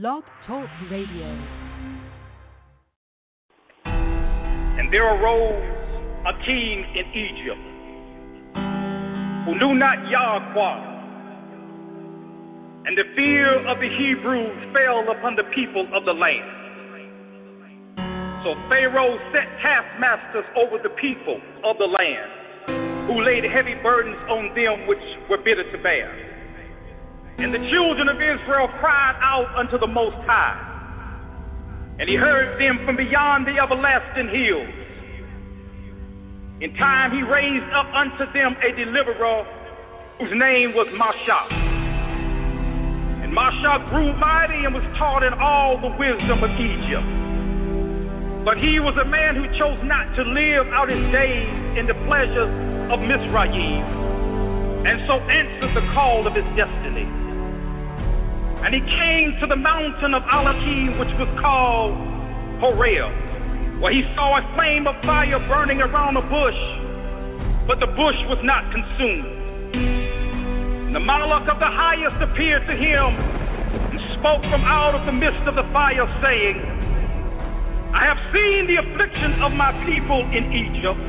Blog Talk Radio. And there arose a king in Egypt who knew not Yahweh. And the fear of the Hebrews fell upon the people of the land. So Pharaoh set taskmasters over the people of the land, who laid heavy burdens on them which were bitter to bear. And the children of Israel cried out unto the Most High, and he heard them from beyond the everlasting hills. In time he raised up unto them a deliverer whose name was Mashah. And Mashah grew mighty and was taught in all the wisdom of Egypt. But he was a man who chose not to live out his days in the pleasures of Mizraim, and so answered the call of his destiny. And he came to the mountain of Elohim, which was called Horeb, where he saw a flame of fire burning around a bush, but the bush was not consumed. And the Malach of the highest appeared to him and spoke from out of the midst of the fire, saying, I have seen the affliction of my people in Egypt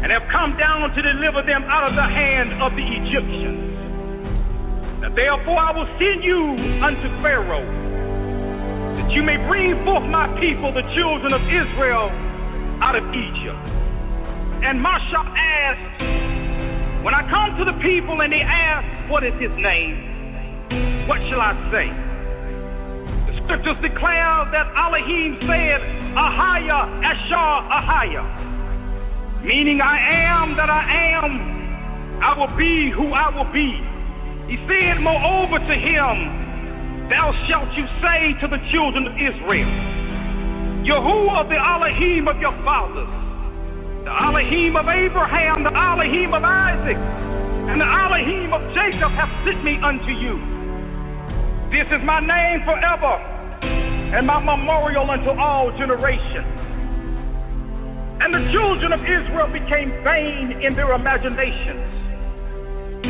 and have come down to deliver them out of the hand of the Egyptians. Therefore I will send you unto Pharaoh, that you may bring forth my people, the children of Israel, out of Egypt. And Mashah asked, When I come to the people and they ask, What is his name? What shall I say? The scriptures declare that Elohim said, Ahaya, Ashar, Ahaya, meaning I am that I am, I will be who I will be. He said, moreover to him, Thou shalt you say to the children of Israel, Yahuwah, the Elohim of your fathers, the Elohim of Abraham, the Elohim of Isaac, and the Elohim of Jacob have sent me unto you. This is my name forever and my memorial unto all generations. And the children of Israel became vain in their imaginations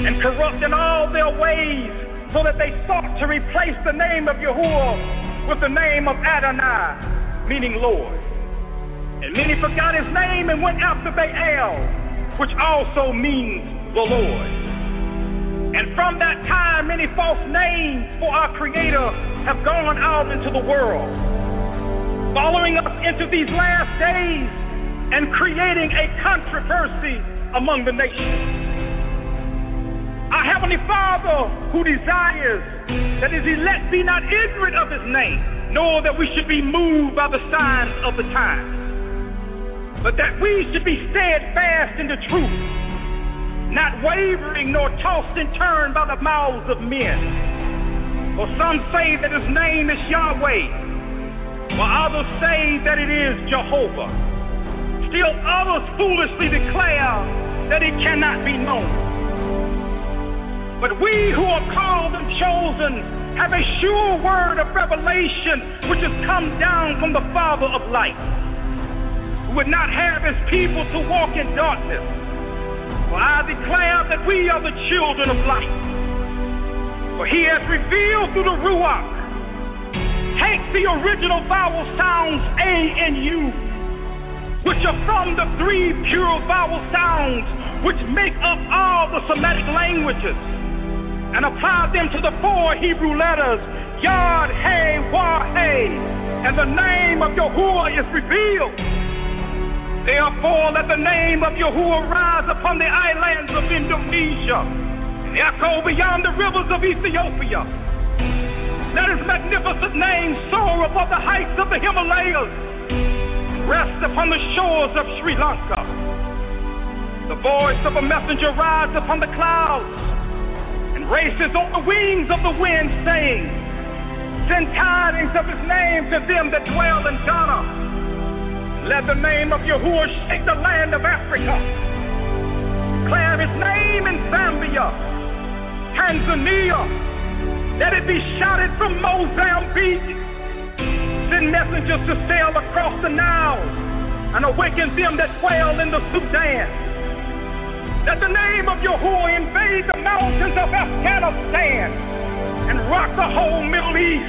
and corrupt in all their ways, so that they sought to replace the name of Yahuwah with the name of Adonai, meaning Lord. And many forgot his name and went after Baal, which also means the Lord. And from that time, many false names for our Creator have gone out into the world, following us into these last days and creating a controversy among the nations. Our Heavenly Father, who desires that His elect be not ignorant of His name, nor that we should be moved by the signs of the times, but that we should be steadfast in the truth not wavering nor tossed and turned by the mouths of men. For some say that his name is Yahweh, while others say that it is Jehovah. Still others foolishly declare that it cannot be known. But we who are called and chosen have a sure word of revelation which has come down from the Father of light, who would not have his people to walk in darkness for I declare that we are the children of light. For he has revealed through the Ruach. Take the original vowel sounds A and U, which are from the three pure vowel sounds which make up all the Semitic languages, and apply them to the four Hebrew letters Yod, Hey, Wah, Hey, and the name of Yahuwah is revealed. Therefore, let the name of Yahuwah rise upon the islands of Indonesia and echo beyond the rivers of Ethiopia. Let his magnificent name soar above the heights of the Himalayas, rest upon the shores of Sri Lanka. The voice of a messenger rides upon the clouds races on the wings of the wind, saying, Send tidings of his name to them that dwell in Ghana. Let the name of Yahuwah shake the land of Africa. Declare his name in Zambia, Tanzania. Let it be shouted from Mozambique. Send messengers to sail across the Nile and awaken them that dwell in the Sudan. Let the name of Yahuwah invade the mountains of Afghanistan and rock the whole Middle East.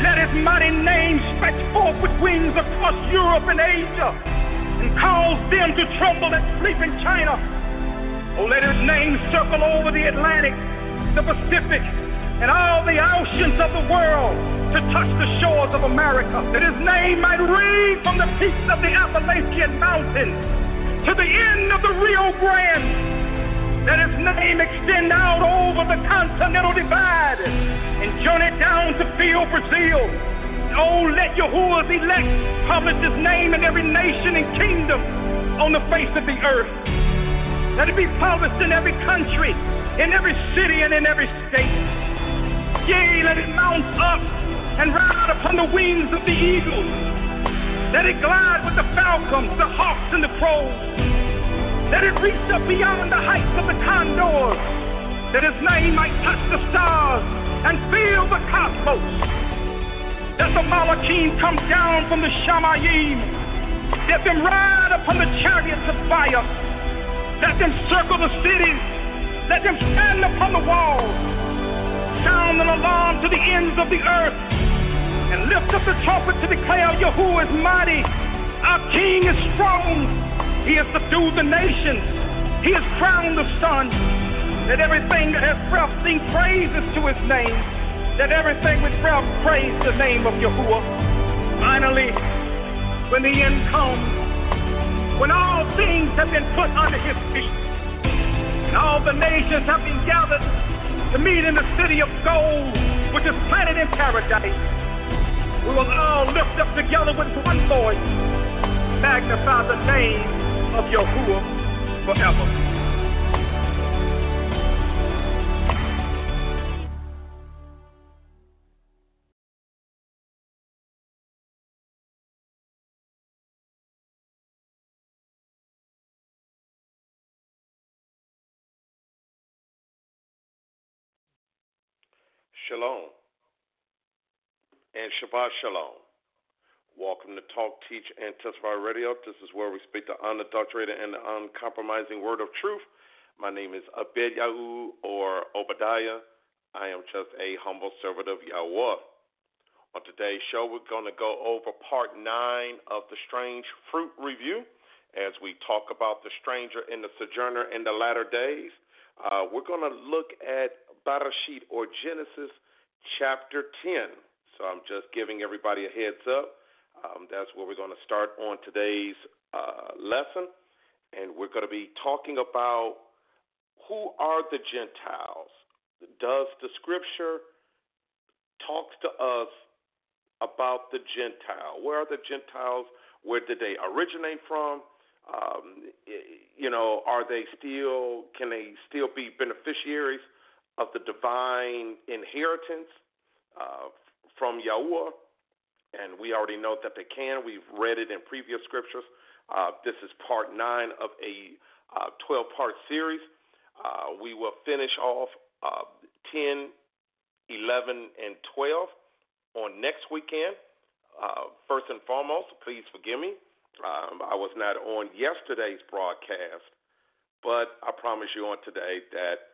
Let his mighty name stretch forth with wings across Europe and Asia and cause them to tremble and sleep in China. Oh, let his name circle over the Atlantic, the Pacific, and all the oceans of the world to touch the shores of America. That his name might ring from the peaks of the Appalachian Mountains to the end of the Rio Grande. Let his name extend out over the continental divide and journey down to field Brazil. Oh, let Yahuwah's elect publish his name in every nation and kingdom on the face of the earth. Let it be published in every country, in every city, and in every state. Yea, let it mount up and ride upon the wings of the eagles. Let it glide with the falcons, the hawks, and the crows. Let it reach up beyond the heights of the condors, that his name might touch the stars and fill the cosmos. Let the Malachim come down from the Shamayim. Let them ride upon the chariots of fire. Let them circle the cities. Let them stand upon the walls. Sound an alarm to the ends of the earth and lift up the trumpet to declare Yahuwah is mighty. Our King is strong. He has subdued the nations. He has crowned the sun. Let everything that has breath sing praises to his name. That everything with breath praise the name of Yahuwah. Finally, when the end comes, when all things have been put under his feet, and all the nations have been gathered to meet in the city of gold, which is planted in paradise, we will all lift up together with one voice, magnify the name of Yahuwah forever. Shalom and Shabbat Shalom. Welcome to Talk, Teach, and Testify Radio. This is where we speak the unadulterated and the uncompromising word of truth. My name is Abed Yahu or Obadiah. I am just a humble servant of Yahweh. On today's show, we're going to go over part nine of the Strange Fruit Review as we talk about the stranger and the sojourner in the latter days. Uh, we're going to look at Barashit or Genesis chapter 10. So I'm just giving everybody a heads up. Um, that's where we're going to start on today's uh, lesson. And we're going to be talking about who are the Gentiles. Does the scripture talk to us about the Gentile? Where are the Gentiles? Where did they originate from? Um, you know, are they still, can they still be beneficiaries of the divine inheritance uh, from Yahuwah, and we already know that they can. We've read it in previous scriptures. Uh, this is part nine of a uh, 12 part series. Uh, we will finish off uh, 10, 11, and 12 on next weekend. Uh, first and foremost, please forgive me. Um, I was not on yesterday's broadcast, but I promise you on today that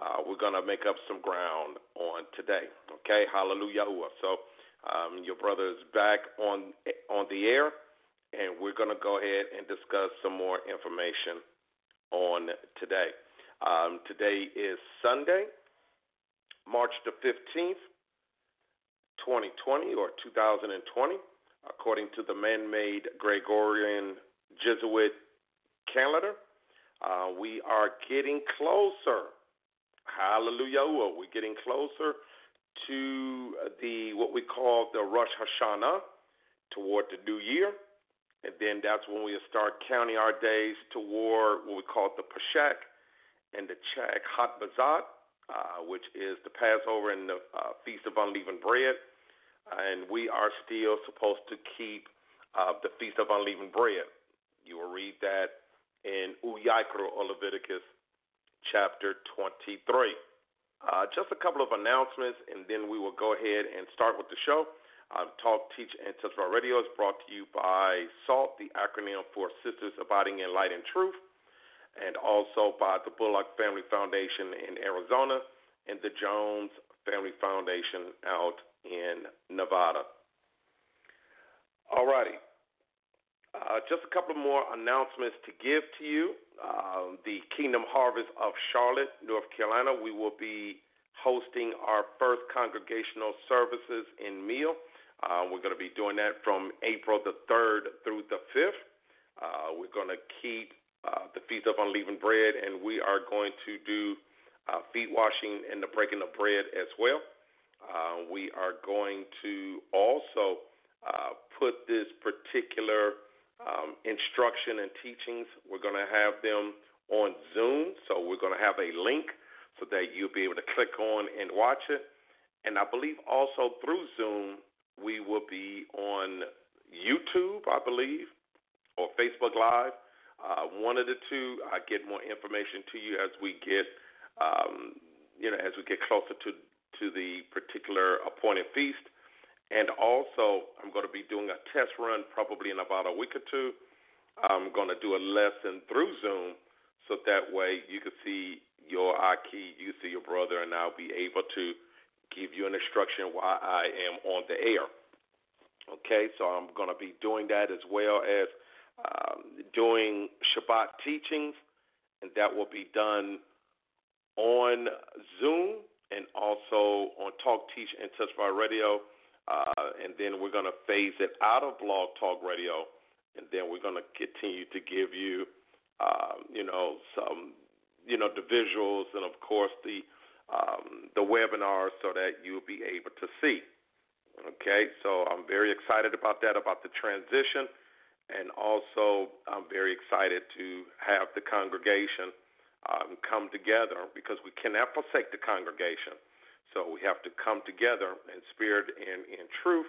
uh, we're going to make up some ground on today. Okay, hallelujah. So um, your brother is back on on the air, and we're going to go ahead and discuss some more information on today. Um, today is Sunday, March the 15th, 2020 or 2020, according to the man made Gregorian Jesuit calendar. Uh, we are getting closer Hallelujah. We're getting closer to the what we call the Rosh Hashanah toward the new year. And then that's when we start counting our days toward what we call the Pashak and the Chak Hat Bazat. uh, which is the Passover and the uh, Feast of Unleavened Bread. And we are still supposed to keep uh, the Feast of Unleavened Bread. You will read that in Uyikro or Leviticus chapter 23. Uh, just a couple of announcements, and then we will go ahead and start with the show. Uh, Talk, Teach, and Testify Radio is brought to you by SALT, the acronym for Sisters Abiding in Light and Truth, and also by the Bullock Family Foundation in Arizona and the Jones Family Foundation out in Nevada. All righty. Uh, just a couple more announcements to give to you. Uh, the Kingdom Harvest of Charlotte, North Carolina, we will be hosting our first congregational services in Meal uh, we're going to be doing that from April the 3rd through the 5th. Uh, we're going to keep uh, the Feast of Unleavened Bread, and we are going to do uh, feet washing and the breaking of bread as well. Uh, we are going to also uh, put this particular um, instruction and teachings, we're going to have them on Zoom. So we're going to have a link so that you'll be able to click on and watch it. And I believe also through Zoom, we will be on YouTube, I believe, or Facebook Live. Uh, one of the two. I get more information to you as we get, um, you know, as we get closer to to the particular appointed feast. And also, I'm going to be doing a test run probably in about a week or two. I'm going to do a lesson through Zoom so that way you can see your Aki, you can see your brother, and I'll be able to give you an instruction while I am on the air. Okay, so I'm going to be doing that as well as um, doing Shabbat teachings, and that will be done on Zoom and also on Talk, Teach, and Testify Radio. Uh, and then we're going to phase it out of Blog Talk Radio, and then we're going to continue to give you, uh, you know, some, you know, the visuals and of course the um, the webinar so that you'll be able to see. Okay, so I'm very excited about that, about the transition, and also I'm very excited to have the congregation um, come together because we cannot forsake the congregation. So we have to come together in spirit and in truth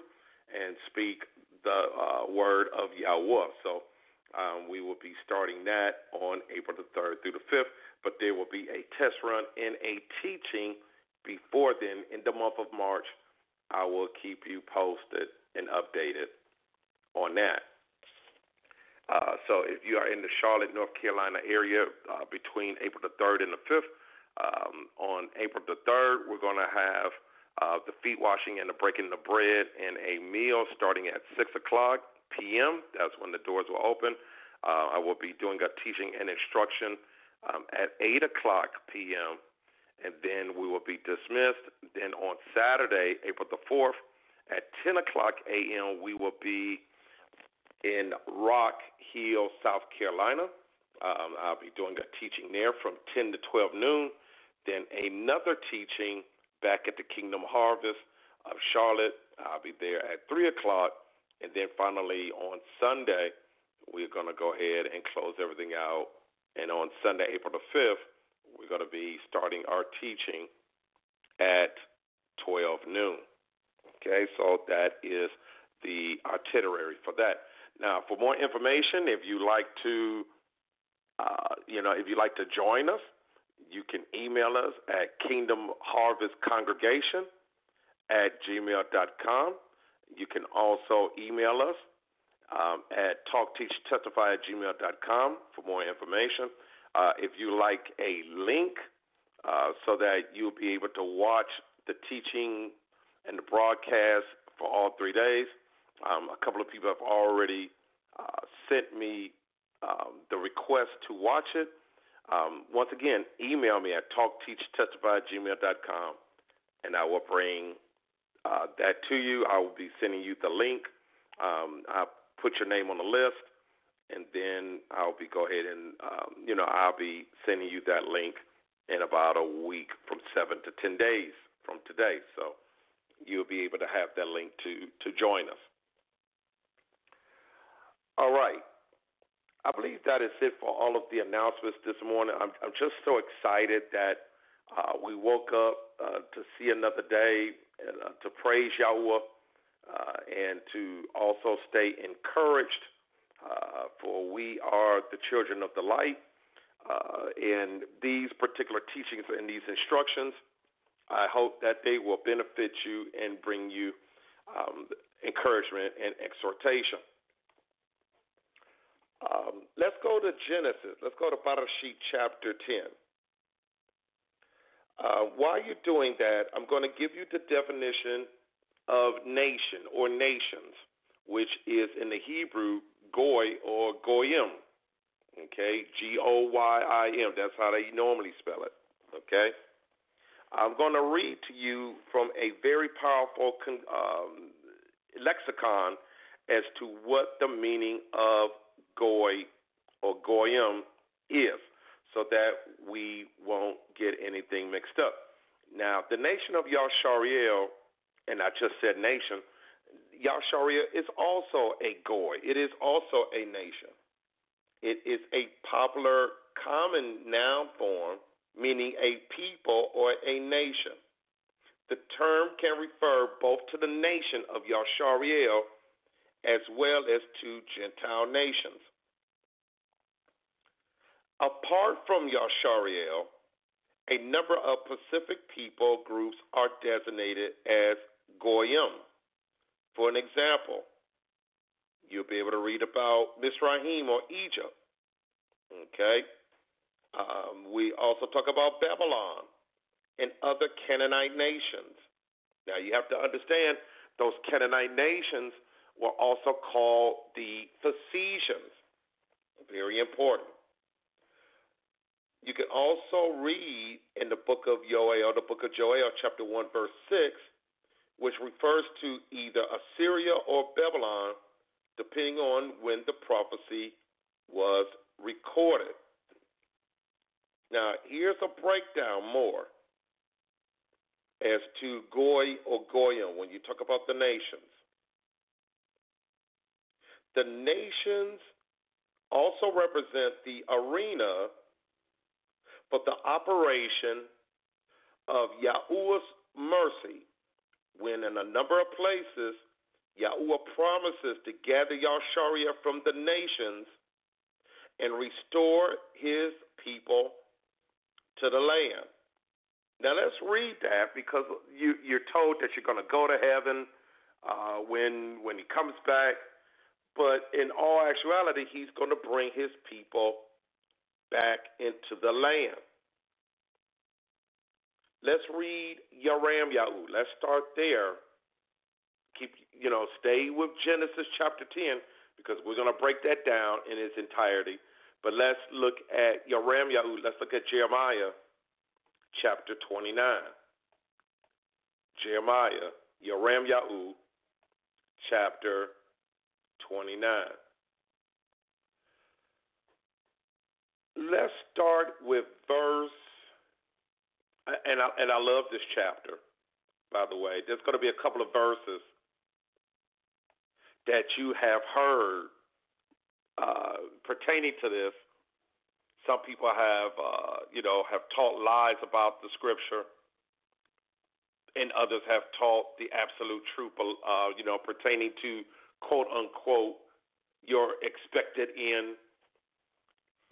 and speak the uh, word of Yahweh. So um, we will be starting that on April the 3rd through the 5th but there will be a test run and a teaching before then in the month of March. I will keep you posted and updated on that. Uh, so if you are in the Charlotte, North Carolina area uh, between April the 3rd and the 5th, um, on April the 3rd, we're going to have uh, the feet washing and the breaking the bread and a meal starting at 6 o'clock p.m. That's when the doors will open. Uh, I will be doing a teaching and instruction um, at 8 o'clock p.m., and then we will be dismissed. Then on Saturday, April the 4th, at 10 o'clock a.m., we will be in Rock Hill, South Carolina. Um, I'll be doing a teaching there from 10 to 12 noon. Then another teaching back at the Kingdom Harvest of Charlotte. I'll be there at 3 o'clock. And then finally on Sunday, we're going to go ahead and close everything out and on Sunday, April the 5th, we're going to be starting our teaching at 12 noon. Okay, so that is the itinerary for that. Now, for more information, if you like to, uh, you know, if you like to join us, you can email us at Kingdom Harvest Congregation at gmail.com. You can also email us um, at talkteachtestify at gmail.com for more information. Uh, if you like a link uh, so that you'll be able to watch the teaching and the broadcast for all three days, um, a couple of people have already uh, sent me um, the request to watch it. Um, once again, email me at talkteachtestify at gmail.com and I will bring uh, that to you. I will be sending you the link. Um, I put your name on the list, and then I'll be go ahead and um, you know I'll be sending you that link in about a week from seven to ten days from today. So you'll be able to have that link to to join us. All right. I believe that is it for all of the announcements this morning. I'm, I'm just so excited that Uh, we woke up uh, to see another day, and, uh, to praise Yahweh, uh, and to also stay encouraged. Uh, for we are the children of the light. Uh, and these particular teachings and these instructions, I hope that they will benefit you and bring you um, encouragement and exhortation. Um, let's go to Genesis. Let's go to Barashit chapter 10. Uh, while you're doing that, I'm going to give you the definition of nation or nations, which is in the Hebrew goy or goyim. Okay, G O Y I M. That's how they normally spell it. Okay. I'm going to read to you from a very powerful um, lexicon as to what the meaning of goy or goyim is so that we won't get anything mixed up. Now, the nation of Yashariel, and I just said nation, Yashariel is also a goy. It is also a nation. It is a popular common noun form meaning a people or a nation. The term can refer both to the nation of Yashariel as well as to Gentile nations. Apart from Yashariel, a number of Pacific people groups are designated as Goyim. For an example, you'll be able to read about Misrahim or Egypt. Okay? Um, we also talk about Babylon and other Canaanite nations. Now, you have to understand those Canaanite nations were also called the Phoenicians. Very important. You can also read in the book of Joel, the book of Joel, chapter 1, verse 6, which refers to either Assyria or Babylon, depending on when the prophecy was recorded. Now, here's a breakdown more as to Goy or Goyim when you talk about the nations. The nations also represent the arena but the operation of Yahuwah's mercy, when in a number of places Yahuwah promises to gather Yasharia from the nations and restore his people to the land. Now let's read that because you, you're told that you're going to go to heaven uh, when when he comes back, but in all actuality, he's going to bring his people back into the land. Let's read Yaram Yahu. Let's start there. Keep you know, stay with Genesis chapter ten because we're gonna break that down in its entirety. But let's look at Yaram Yahu. Let's look at Jeremiah chapter twenty nine. Jeremiah, Yaram Yahu, chapter twenty nine. Let's start with verse, and I, and I love this chapter, by the way. There's going to be a couple of verses that you have heard uh, pertaining to this. Some people have, uh, you know, have taught lies about the scripture, and others have taught the absolute truth, uh, you know, pertaining to quote unquote your expected end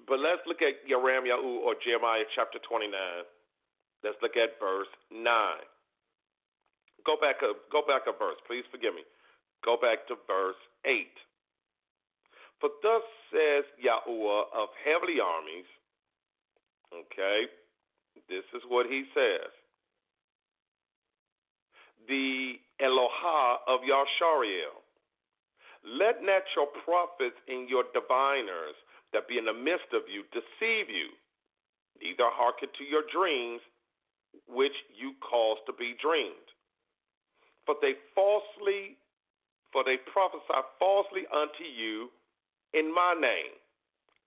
but let's look at Yaram Yahu or Jeremiah chapter 29. Let's look at verse 9. Go back a go back a verse. Please forgive me. Go back to verse 8. For thus says Yahuwah of heavenly armies, okay, this is what he says. The Eloha of Yashariel. Let not your prophets and your diviners that be in the midst of you deceive you, neither hearken to your dreams, which you cause to be dreamed. For they falsely, for they prophesy falsely unto you in my name.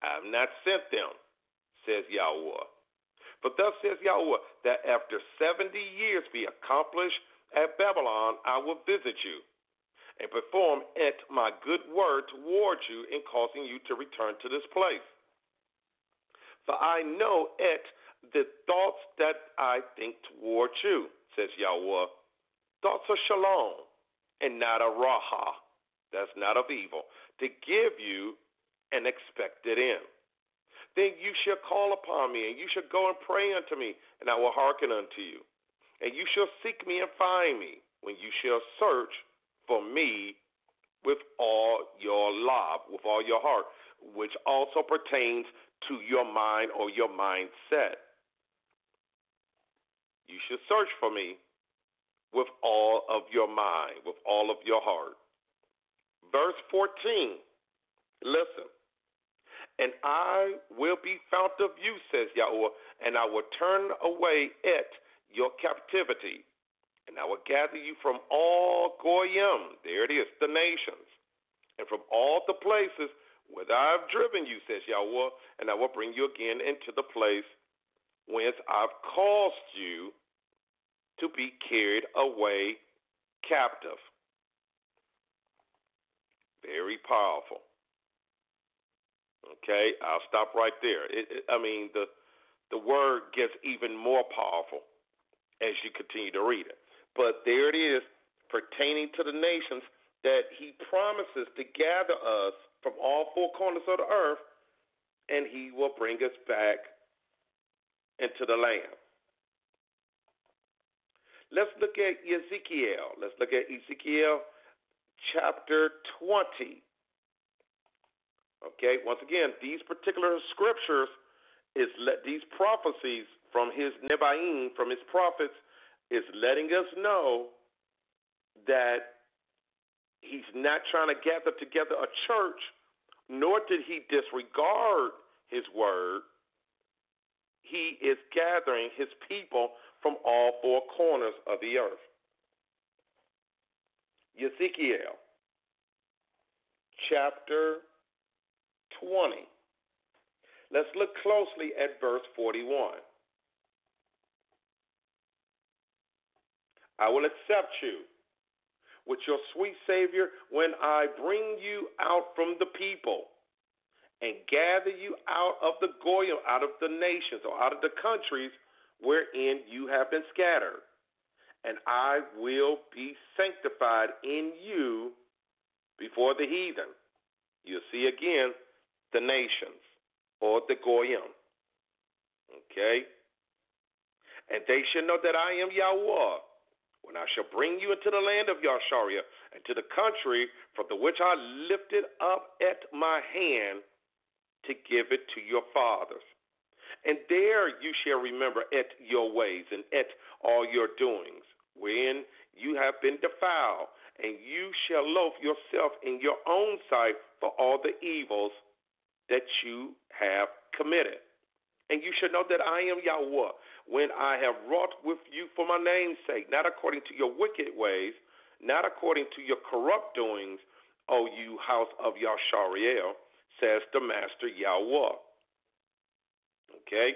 I have not sent them, says Yahweh. But thus says Yahweh, that after seventy years be accomplished at Babylon, I will visit you and perform at my good word toward you in causing you to return to this place. For I know at the thoughts that I think toward you, says Yahweh, thoughts of shalom and not a raha. That's not of evil, to give you an expected end. Then you shall call upon me, and you shall go and pray unto me, and I will hearken unto you. And you shall seek me and find me, when you shall search for me with all your love, with all your heart, which also pertains to your mind or your mindset. You should search for me with all of your mind, with all of your heart. Verse 14, listen. And I will be found of you, says Yahweh, and I will turn away it, your captivity, and I will gather you from all Goyim, there it is, the nations, and from all the places whither I have driven you, says Yahweh, and I will bring you again into the place whence I've caused you to be carried away captive. Very powerful. Okay, I'll stop right there. It, it, I mean, the the word gets even more powerful as you continue to read it. But there it is, pertaining to the nations, that He promises to gather us from all four corners of the earth, and He will bring us back into the land. Let's look at Ezekiel. Let's look at Ezekiel chapter 20. Okay, once again, these particular scriptures is let these prophecies from his Nebaim, from his prophets, is letting us know that he's not trying to gather together a church, nor did he disregard his word. He is gathering his people from all four corners of the earth. Ezekiel chapter 20. Let's look closely at verse 41. I will accept you with your sweet Savior when I bring you out from the people and gather you out of the Goyim, out of the nations, or out of the countries wherein you have been scattered, and I will be sanctified in you before the heathen. You see again the nations or the Goyim. Okay? And they shall know that I am Yahweh when I shall bring you into the land of Yasharia and to the country from the which I lifted up at my hand to give it to your fathers. And there you shall remember at your ways and at all your doings, when you have been defiled, and you shall loathe yourself in your own sight for all the evils that you have committed. And you shall know that I am Yahweh, when I have wrought with you for my name's sake, not according to your wicked ways, not according to your corrupt doings, O you house of Yashariel, says the Master Yahweh. Okay?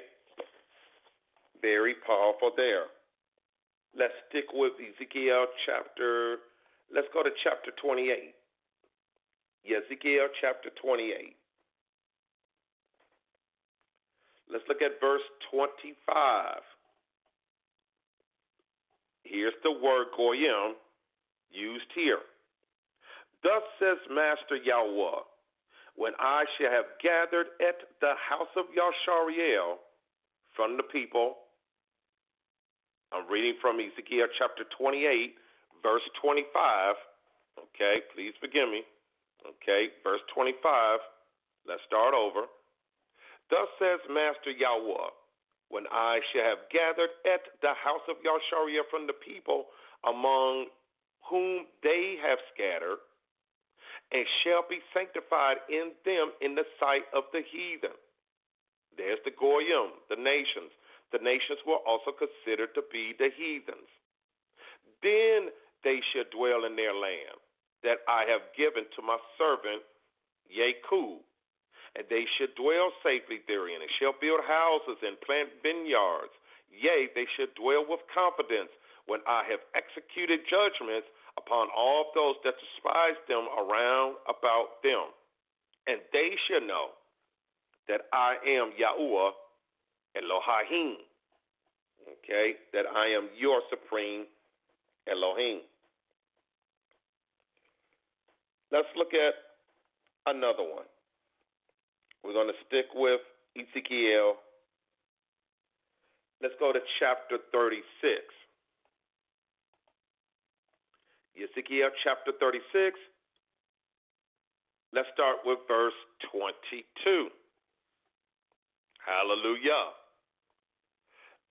Very powerful there. Let's stick with Ezekiel chapter, let's go to chapter 28. Ezekiel chapter 28. Let's look at verse 25. Here's the word goyim used here. Thus says Master Yahweh, when I shall have gathered at the house of Yashariel from the people. I'm reading from Ezekiel chapter 28, verse 25. Okay, please forgive me. Okay, verse 25. Let's start over. Thus says Master Yahweh, when I shall have gathered at the house of Yashariel from the people among whom they have scattered, and shall be sanctified in them in the sight of the heathen. There's the Goyim, the nations. The nations were also considered to be the heathens. Then they shall dwell in their land that I have given to my servant Yakub, and they shall dwell safely therein, and shall build houses and plant vineyards. Yea, they shall dwell with confidence when I have executed judgments upon all those that despise them around about them. And they shall know that I am Yahuwah Elohim. Okay, that I am your supreme Elohim. Let's look at another one. We're going to stick with Ezekiel. Let's go to chapter 36. Ezekiel chapter 36. Let's start with verse 22. Hallelujah.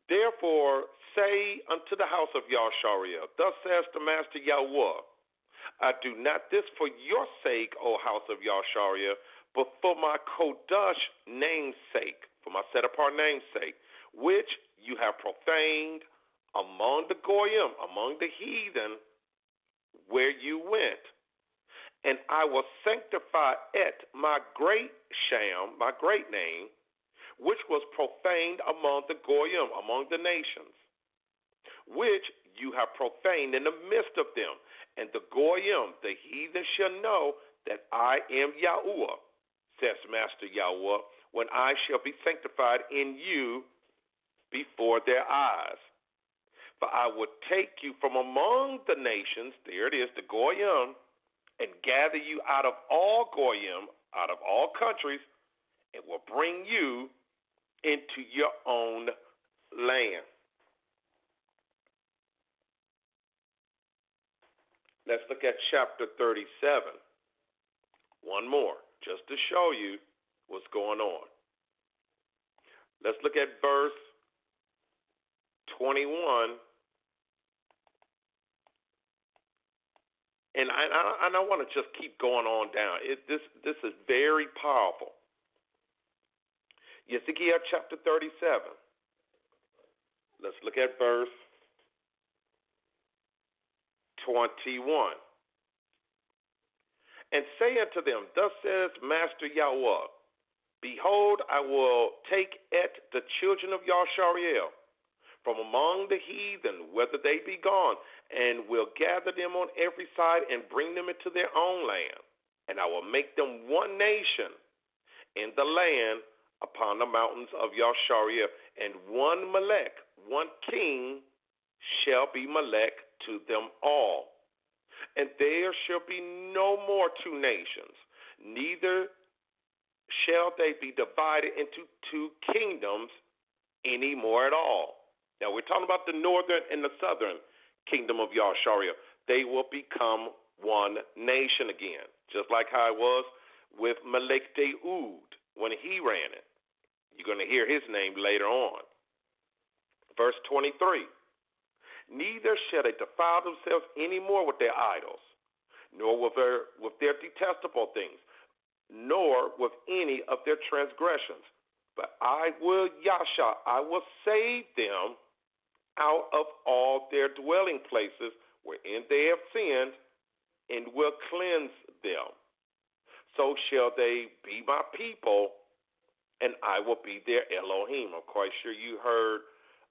Therefore, say unto the house of Yahshariel, Thus says the Master Yahweh, I do not this for your sake, O house of Yahshariel, but for my Kodash namesake, for my set apart namesake, which you have profaned among the Goyim, among the heathen, where you went. And I will sanctify it, my great sham, my great name, which was profaned among the Goyim, among the nations, which you have profaned in the midst of them. And the Goyim, the heathen, shall know that I am Yahweh, says Master Yahweh, when I shall be sanctified in you before their eyes. For I will take you from among the nations, there it is, the Goyim, and gather you out of all Goyim, out of all countries, and will bring you into your own land. Let's look at chapter 37. One more, just to show you what's going on. Let's look at verse 21. And I, I, I want to just keep going on down. It, this, this is very powerful. Ezekiel chapter 37. Let's look at verse 21. And say unto them, Thus says Master Yahweh, Behold, I will take at the children of Yashariel from among the heathen, whether they be gone, and will gather them on every side and bring them into their own land. And I will make them one nation in the land upon the mountains of Yashariel, and one Melech, one king, shall be Melech to them all. And there shall be no more two nations, neither shall they be divided into two kingdoms any more at all. Now we're talking about the northern and the southern kingdom of Yashariel. They will become one nation again, just like how it was with Melech Deud when he ran it. You're going to hear his name later on. Verse 23 Neither shall they defile themselves any more with their idols, nor with their, with their detestable things, nor with any of their transgressions. But I will, Yasha, I will save them out of all their dwelling places wherein they have sinned, and will cleanse them. So shall they be my people, and I will be their Elohim. I'm quite sure you heard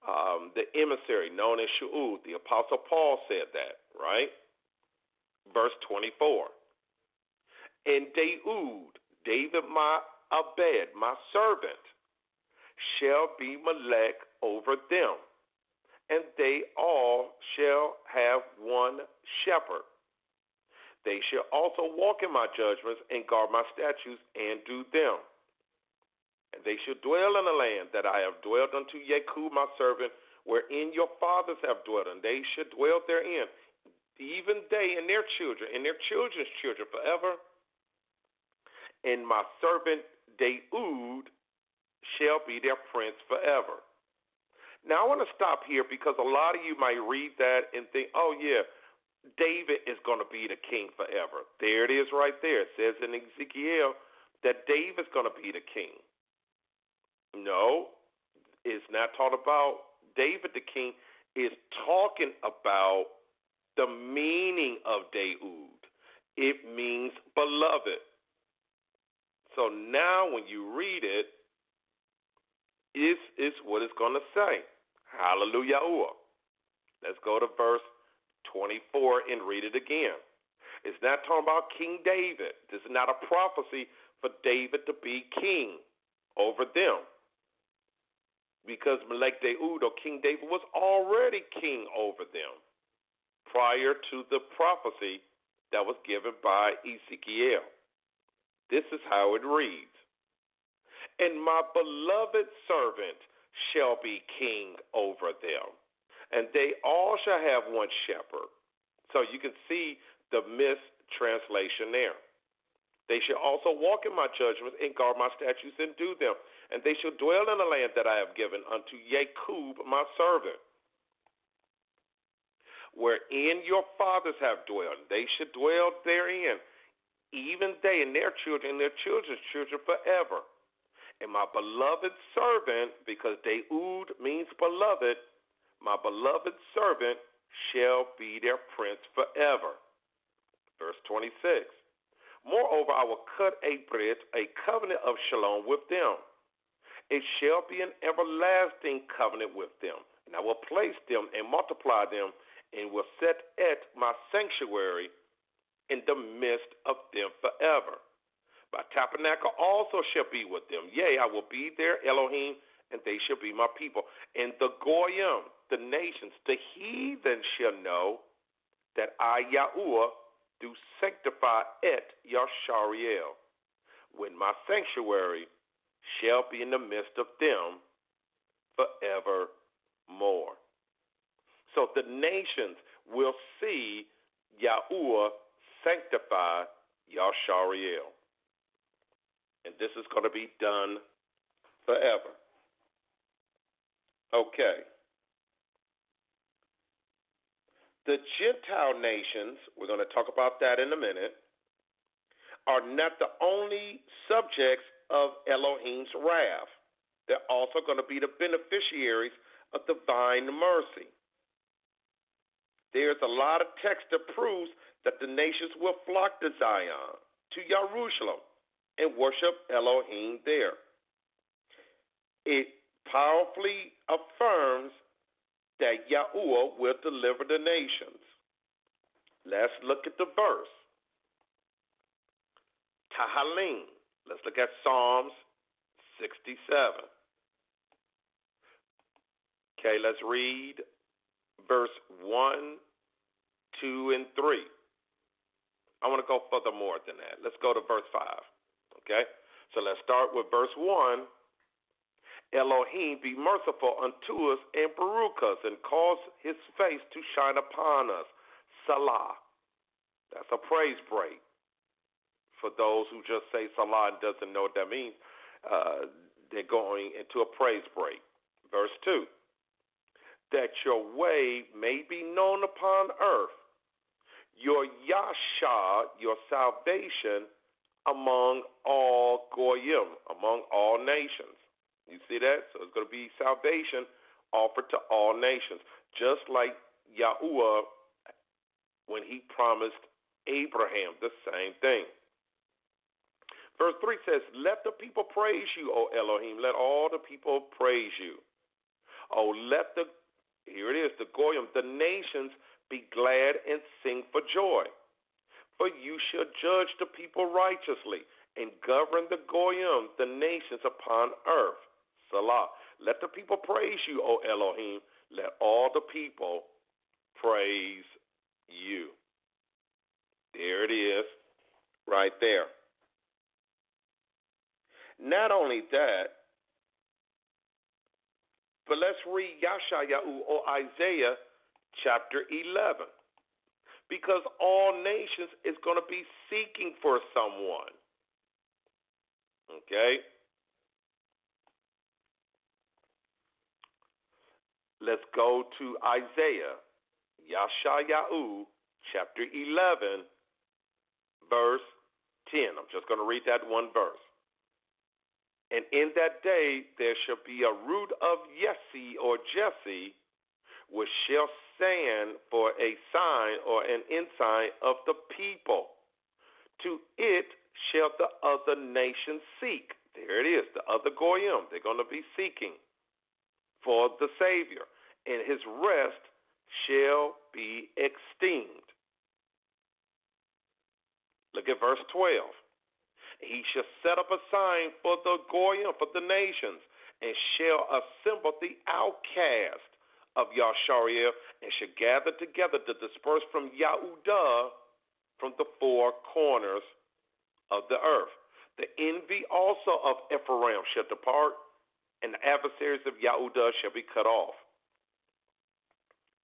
um, the emissary known as Shu'ud. The Apostle Paul said that, right? Verse 24. And Deud, David my Abed, my servant, shall be Melech over them, and they all shall have one shepherd. They shall also walk in my judgments and guard my statutes and do them and they shall dwell in the land that I have dwelt unto Yakub my servant, wherein your fathers have dwelt, and they shall dwell therein, even they and their children, and their children's children forever. And my servant Deud shall be their prince forever. Now I want to stop here because a lot of you might read that and think, oh yeah, David is going to be the king forever. There it is right there. It says in Ezekiel that David's going to be the king. No, it's not talking about David the king. It's talking about the meaning of Deud. It means beloved. So now when you read it, this is what it's going to say. Hallelujah. Let's go to verse 24 and read it again. It's not talking about King David. This is not a prophecy for David to be king over them. Because Melech Deud or King David was already king over them prior to the prophecy that was given by Ezekiel. This is how it reads And my beloved servant shall be king over them, and they all shall have one shepherd. So you can see the mistranslation there. They shall also walk in my judgments and guard my statutes and do them. And they shall dwell in the land that I have given unto Jacob my servant. Wherein your fathers have dwelt, they should dwell therein, even they and their children and their children's children forever. And my beloved servant, because Deud means beloved, my beloved servant shall be their prince forever. Verse 26. Moreover, I will cut a brit, a covenant of shalom with them. It shall be an everlasting covenant with them. And I will place them and multiply them, and will set at my sanctuary in the midst of them forever. My tabernacle also shall be with them. Yea, I will be their Elohim, and they shall be my people. And the Goyim, the nations, the heathen shall know that I, Yahuwah, do sanctify et Yashariel, when my sanctuary shall be in the midst of them forevermore. So the nations will see Yahuwah sanctify Yashariel. And this is going to be done forever. Okay. The Gentile nations, we're going to talk about that in a minute, are not the only subjects of Elohim's wrath. They're also going to be the beneficiaries of divine mercy. There's a lot of text that proves that the nations will flock to Zion, to Jerusalem, and worship Elohim there. It powerfully affirms that Yahuwah will deliver the nations. Let's look at the verse. Tahalim. Let's look at Psalms 67. Okay, let's read verse 1, 2, and 3. I want to go further more than that. Let's go to verse 5. Okay? So let's start with verse 1 Elohim, be merciful unto us and baruch us and cause his face to shine upon us. Salah. That's a praise break. For those who just say Salah and doesn't know what that means, uh, they're going into a praise break. Verse 2 That your way may be known upon earth, your Yasha, your salvation among all Goyim, among all nations. You see that? So it's going to be salvation offered to all nations, just like Yahuwah when he promised Abraham the same thing. Verse 3 says, Let the people praise you, O Elohim. Let all the people praise you. Oh, let the, here it is, the Goyim, the nations be glad and sing for joy. For you shall judge the people righteously and govern the Goyim, the nations upon earth. Salah. Let the people praise you, O Elohim. Let all the people praise you. There it is, right there. Not only that, but let's read Yashayahu or Isaiah chapter 11. Because all nations is going to be seeking for someone. Okay? Let's go to Isaiah, Yashayahu, chapter 11, verse 10. I'm just going to read that one verse. And in that day there shall be a root of Jesse or Jesse, which shall stand for a sign or an ensign of the people. To it shall the other nations seek. There it is, the other Goyim. They're going to be seeking for the Savior and his rest shall be extinct. Look at verse 12. He shall set up a sign for the Goyim, for the nations, and shall assemble the outcast of Yashariel, and shall gather together the dispersed from Yahudah from the four corners of the earth. The envy also of Ephraim shall depart, and the adversaries of Yahudah shall be cut off.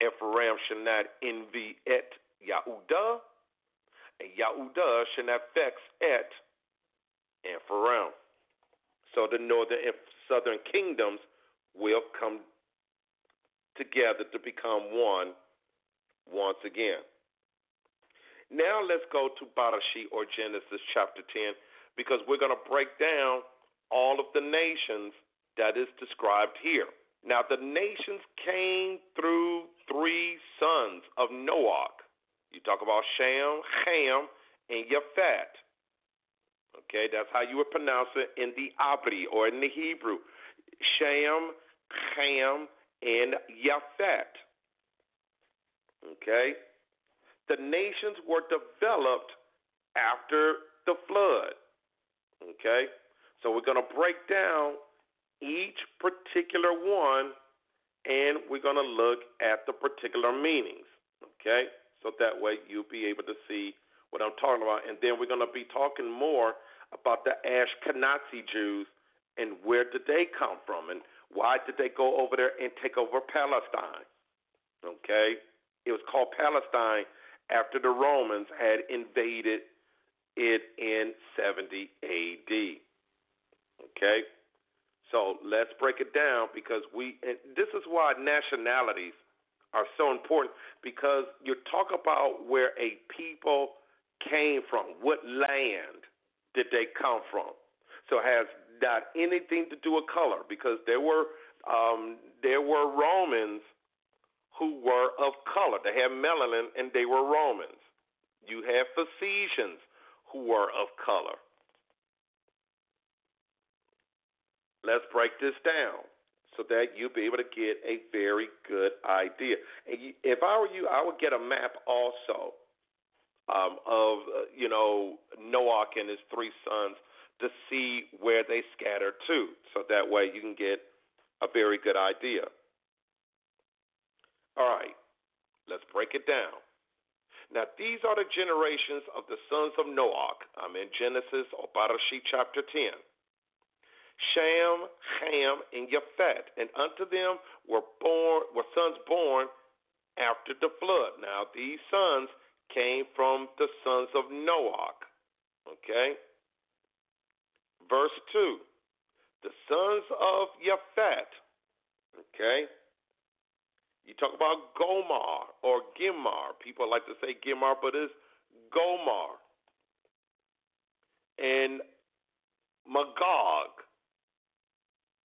Ephraim shall not envy at Yahudah, and Yahudah shall not vex at Ephraim. So the northern and southern kingdoms will come together to become one once again. Now let's go to Barashi or Genesis chapter 10 because we're going to break down all of the nations that is described here. Now, the nations came through three sons of Noah. You talk about Shem, Ham, and Yafet. Okay, that's how you would pronounce it in the Abri or in the Hebrew. Shem, Ham, and Yafet. Okay? The nations were developed after the flood. Okay? So we're going to break down each particular one and we're going to look at the particular meanings. Okay? So that way you'll be able to see what I'm talking about. And then we're going to be talking more about the Ashkenazi Jews and where did they come from and why did they go over there and take over Palestine? Okay? It was called Palestine after the Romans had invaded it in 70 AD. Okay? So let's break it down because we, and this is why nationalities are so important because you talk about where a people came from, what land did they come from. So it has not anything to do with color because there were um, there were Romans who were of color. They had melanin and they were Romans. You have Phoenicians who were of color. Let's break this down so that you'll be able to get a very good idea. If I were you, I would get a map also um, of uh, you know Noah and his three sons to see where they scatter to, so that way you can get a very good idea. All right, let's break it down. Now, these are the generations of the sons of Noah. I'm in Genesis or Barashi chapter 10. Shem, Ham, and Yafet, and unto them were born were sons born after the flood. Now, these sons came from the sons of Noah. Okay? Verse 2 The sons of Yafet. Okay? You talk about Gomar or Gimar. People like to say Gimar, but it's Gomar. And Magog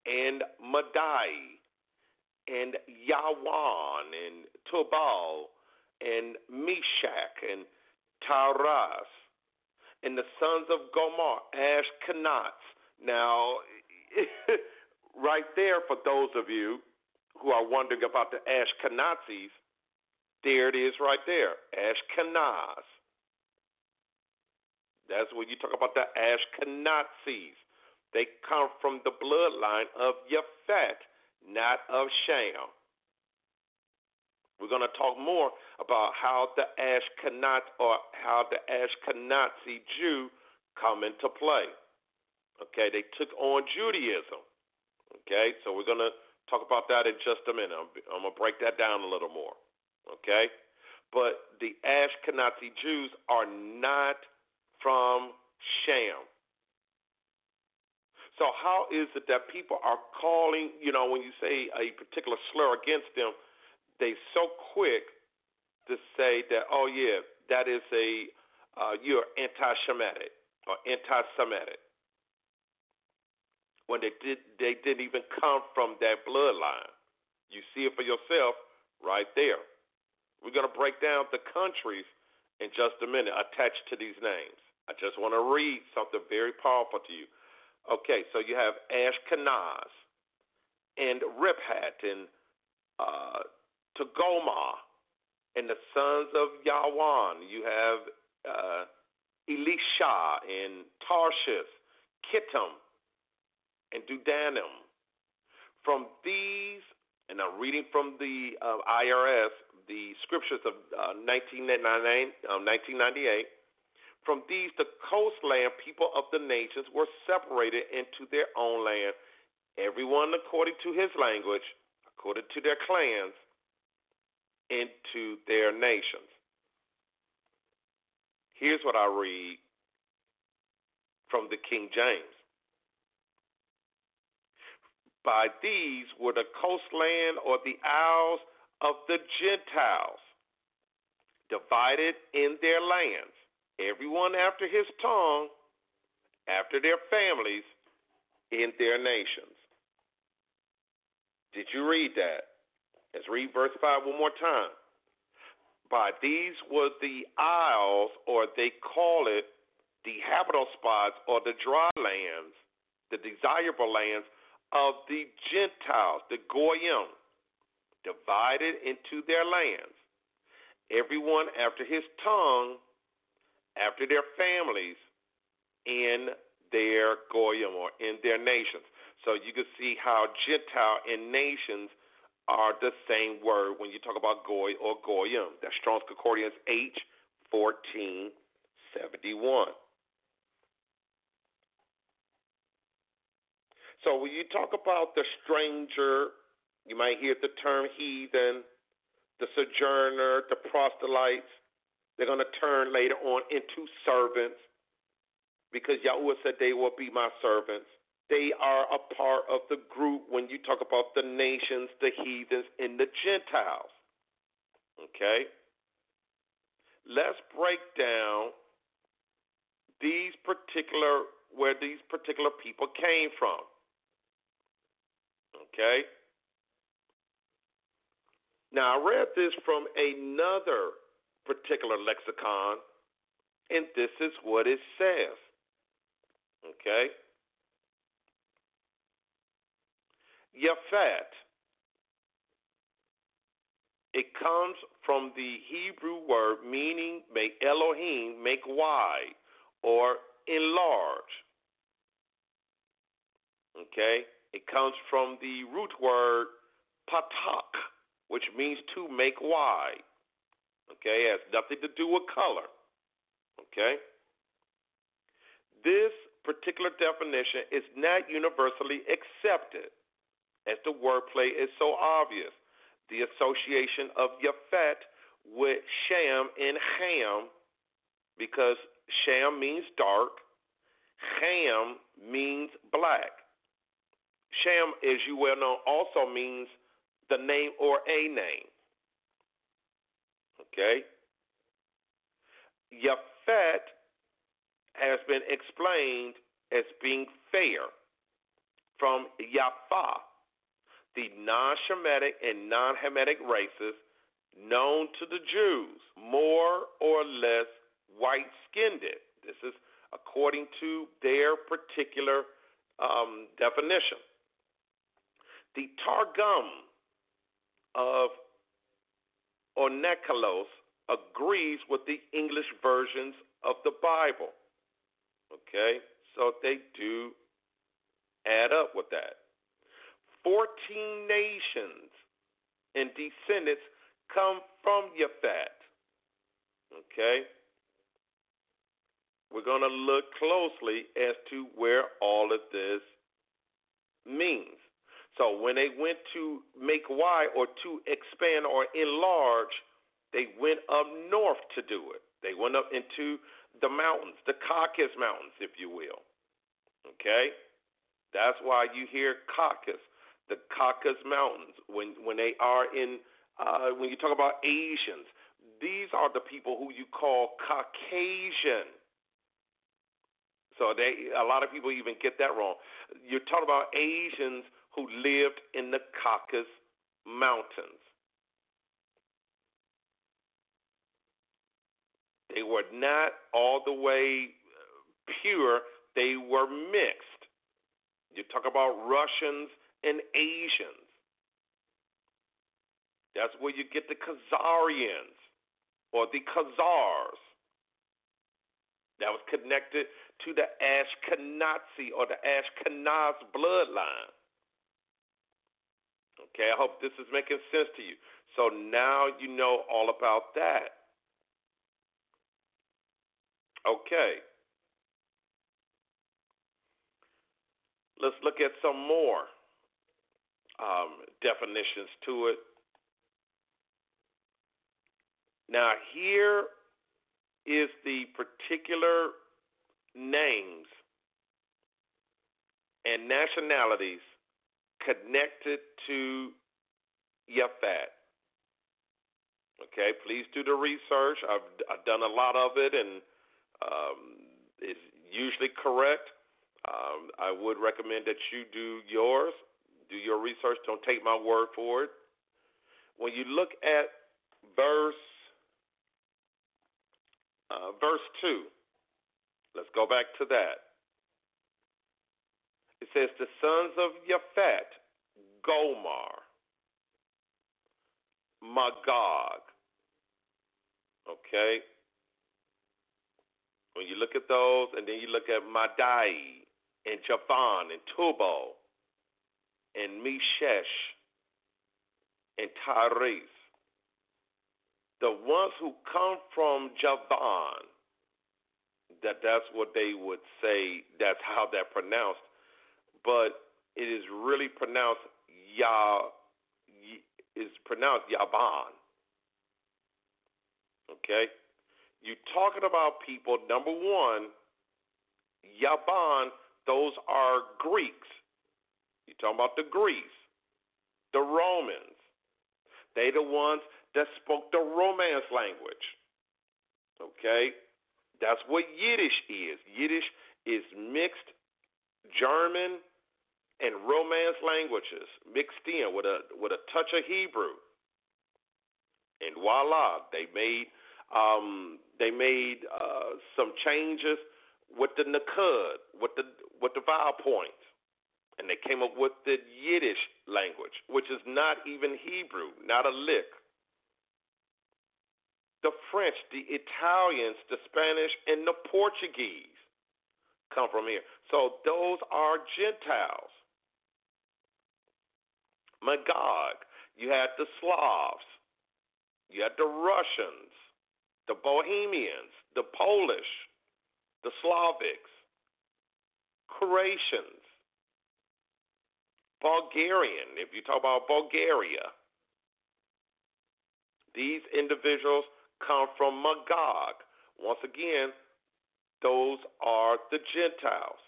and Madai and Yawan and Tubal and Meshach and Taras and the sons of Gomar, Ashkenaz. Now, right there, for those of you who are wondering about the Ashkenazis, there it is right there, Ashkenaz. That's when you talk about the Ashkenazis. They come from the bloodline of Yafet, not of Shem. We're going to talk more about how the Ashkenaz or how the Ashkenazi Jew come into play. Okay, they took on Judaism. Okay, so we're going to talk about that in just a minute. I'm, I'm going to break that down a little more. Okay, but the Ashkenazi Jews are not from Sham. So how is it that people are calling, you know, when you say a particular slur against them, they so quick to say that, oh yeah, that is a uh, you're anti-Semitic or anti-Semitic when they did they didn't even come from that bloodline. You see it for yourself right there. We're to break down the countries in just a minute attached to these names. I just want to read something very powerful to you. Okay, so you have Ashkenaz and Riphat and uh, to Goma and the sons of Yawan. You have uh, Elisha and Tarshish, Kittim and Dudanim. From these, and I'm reading from the uh, IRS, the scriptures of uh, 1998, um, 1998. From these, the coastland people of the nations were separated into their own land, everyone according to his language, according to their clans, into their nations. Here's what I read from the King James. By these were the coastland or the isles of the Gentiles, divided in their lands, everyone after his tongue, after their families, in their nations. Did you read that? Let's read verse 5 one more time. By these were the isles, or they call it the habitable spots, or the dry lands, the desirable lands of the Gentiles, the Goyim, divided into their lands, everyone after his tongue, after their families, in their Goyim or in their nations. So you can see how Gentile and nations are the same word when you talk about Goy or Goyim. That's Strong's Concordance H fourteen seventy one. So when you talk about the stranger, you might hear the term heathen, the sojourner, the proselytes. They're going to turn later on into servants because Yahweh said they will be my servants. They are a part of the group when you talk about the nations, the heathens, and the Gentiles. Okay? Let's break down these particular where these particular people came from. Okay? Now, I read this from another particular lexicon, and this is what it says. Okay? Yafat. It comes from the Hebrew word meaning make Elohim make wide or enlarge. Okay? It comes from the root word patak, which means to make wide. Okay, it has nothing to do with color. Okay? This particular definition is not universally accepted, as the wordplay is so obvious. The association of Yafet with Sham and Ham, because Sham means dark, Ham means black. Sham, as you well know, also means the name or a name. Okay? Yafet has been explained as being fair from Yafa, the non Shemitic and non Hamitic races known to the Jews, more or less white skinned. This is according to their particular um, definition. The Targum of Onkelos agrees with the English versions of the Bible. Okay? So they do add up with that. 14 nations and descendants come from Yafat. Okay? We're going to look closely as to where all of this means. So when they went to make wide or to expand or enlarge, they went up north to do it. They went up into the mountains, the Caucasus Mountains, if you will. Okay? That's why you hear Caucasus, the Caucasus Mountains, when when they are in uh, when you talk about Asians, these are the people who you call Caucasian. So they a lot of people even get that wrong. You're talking about Asians who lived in the Caucasus Mountains. They were not all the way pure, they were mixed. You talk about Russians and Asians. That's where you get the Khazarians or the Khazars. That was connected to the Ashkenazi or the Ashkenaz bloodline. Okay, I hope this is making sense to you. So now you know all about that. Okay. Let's look at some more um, definitions to it. Now, here is the particular names and nationalities connected to Yaphat. Okay, please do the research. I've, I've done a lot of it, and um, it's usually correct. Um, I would recommend that you do yours, do your research. Don't take my word for it. When you look at verse uh, verse two, let's go back to that. It says, The sons of Yaphat, Gomar, Magog. Okay? When you look at those, and then you look at Madai, and Javan, and Tubal, and Meshesh, and Tyrese. The ones who come from Javan, that that's what they would say, that's how they're pronounced but it is really pronounced Ya is pronounced Yaban. Okay? You're talking about people, number one, Yaban, those are Greeks. You're talking about the Greeks, the Romans. They the ones that spoke the Romance language. Okay? That's what Yiddish is. Yiddish is mixed German and Romance languages mixed in with a with a touch of Hebrew. And voila, they made um, they made uh, some changes with the nakud, with the with the vowel points, and they came up with the Yiddish language, which is not even Hebrew, not a lick. The French, the Italians, the Spanish, and the Portuguese come from here. So those are Gentiles. Magog. You had the Slavs. You had the Russians, the Bohemians, the Polish, the Slavics, Croatians, Bulgarian, if you talk about Bulgaria. These individuals come from Magog. Once again, those are the Gentiles.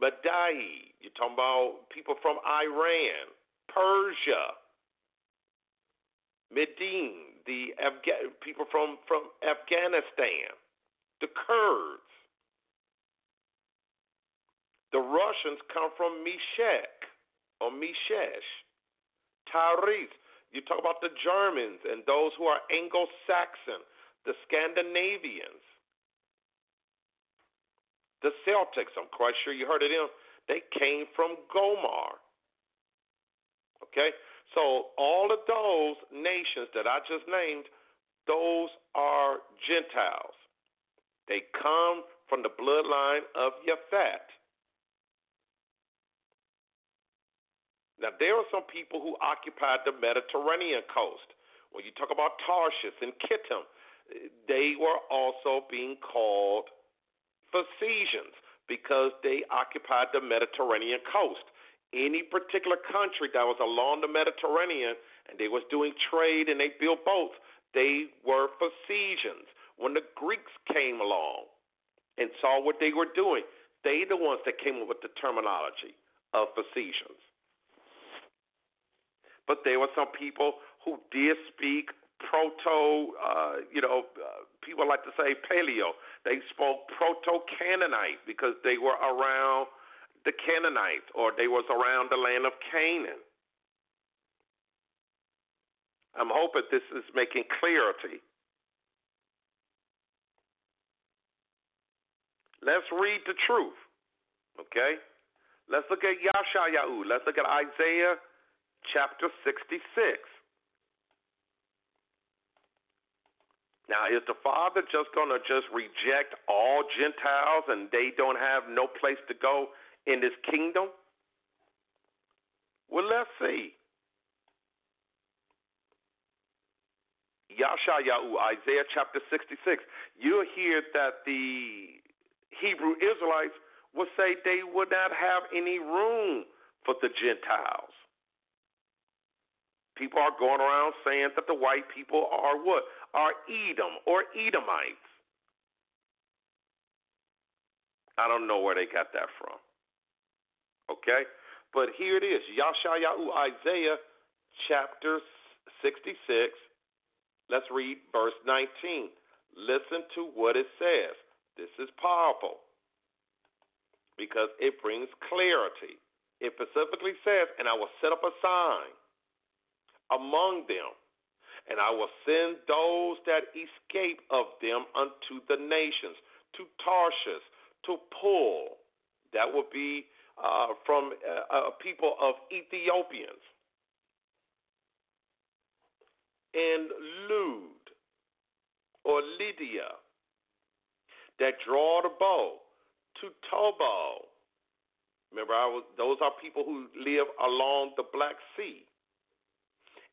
Madai, you're talking about people from Iran, Persia, Medine, the Afga- people from, from Afghanistan, the Kurds. The Russians come from Meshech or Meshesh. Tyrese, you talk about the Germans and those who are Anglo Saxon, the Scandinavians. The Celtics, I'm quite sure you heard of them. They came from Gomar. Okay? So all of those nations that I just named, those are Gentiles. They come from the bloodline of Yaphat. Now, there are some people who occupied the Mediterranean coast. When you talk about Tarshish and Kittim, they were also being called Phoenicians because they occupied the Mediterranean coast. Any particular country that was along the Mediterranean and they was doing trade and they built boats, they were Phoenicians. When the Greeks came along and saw what they were doing, they the ones that came up with the terminology of Phoenicians. But there were some people who did speak proto, uh, you know, uh, people like to say paleo. They spoke proto Canaanite because they were around the Canaanites or they was around the land of Canaan. I'm hoping this is making clarity. Let's read the truth. Okay? Let's look at Yashayahu. Let's look at Isaiah chapter 66. Now, is the Father just going to just reject all Gentiles and they don't have no place to go in this kingdom? Well, let's see. Yasha Yashayahu, Isaiah chapter 66. You'll hear that the Hebrew Israelites will say they would not have any room for the Gentiles. People are going around saying that the white people are what? Are Edom or Edomites. I don't know where they got that from. Okay? But here it is Yashayahu, Isaiah chapter 66. Let's read verse 19. Listen to what it says. This is powerful because it brings clarity. It specifically says, And I will set up a sign among them, and I will send those that escape of them unto the nations, to Tarshish, to Pul. That would be uh, from uh, a people of Ethiopians, and Lud or Lydia that draw the bow to Tobal. Remember, I was, those are people who live along the Black Sea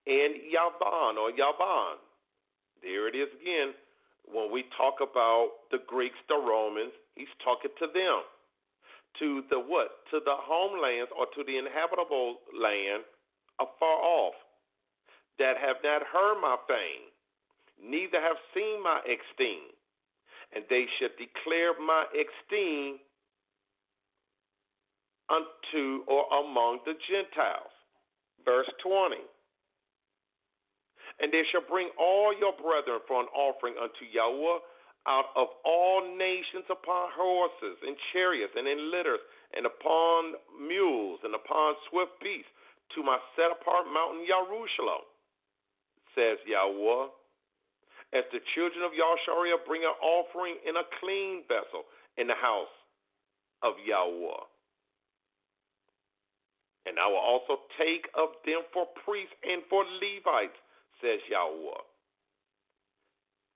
and Yavan or Yavan. There it is again. When we talk about the Greeks, the Romans, he's talking to them. To the what? To the homelands or to the inhabitable land afar off that have not heard my fame, neither have seen my esteem. And they should declare my esteem unto or among the Gentiles. Verse 20. And they shall bring all your brethren for an offering unto Yahweh out of all nations upon horses and chariots and in litters and upon mules and upon swift beasts to my set apart mountain Jerusalem, says Yahweh. As the children of Yahshariah bring an offering in a clean vessel in the house of Yahweh. And I will also take of them for priests and for Levites says Yahweh.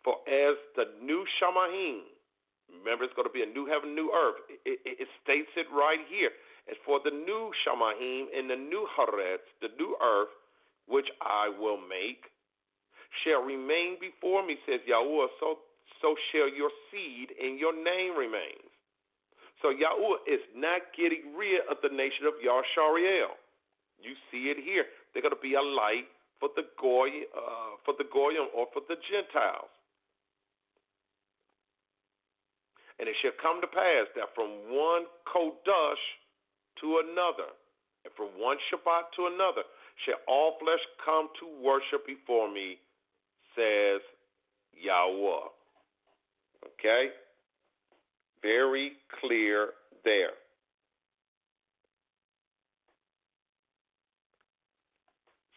For as the new Shamahim, remember it's going to be a new heaven, new earth. It, it, it states it right here. As for the new Shamahim and the new Haaretz, the new earth, which I will make, shall remain before me, says Yahweh, so, so shall your seed and your name remains. So Yahweh is not getting rid of the nation of Yashariel. You see it here. They're going to be a light for the goy, uh, for the goyim or for the Gentiles. And it shall come to pass that from one chodesh to another, and from one Shabbat to another, shall all flesh come to worship before me, says Yahweh. Okay? Very clear there.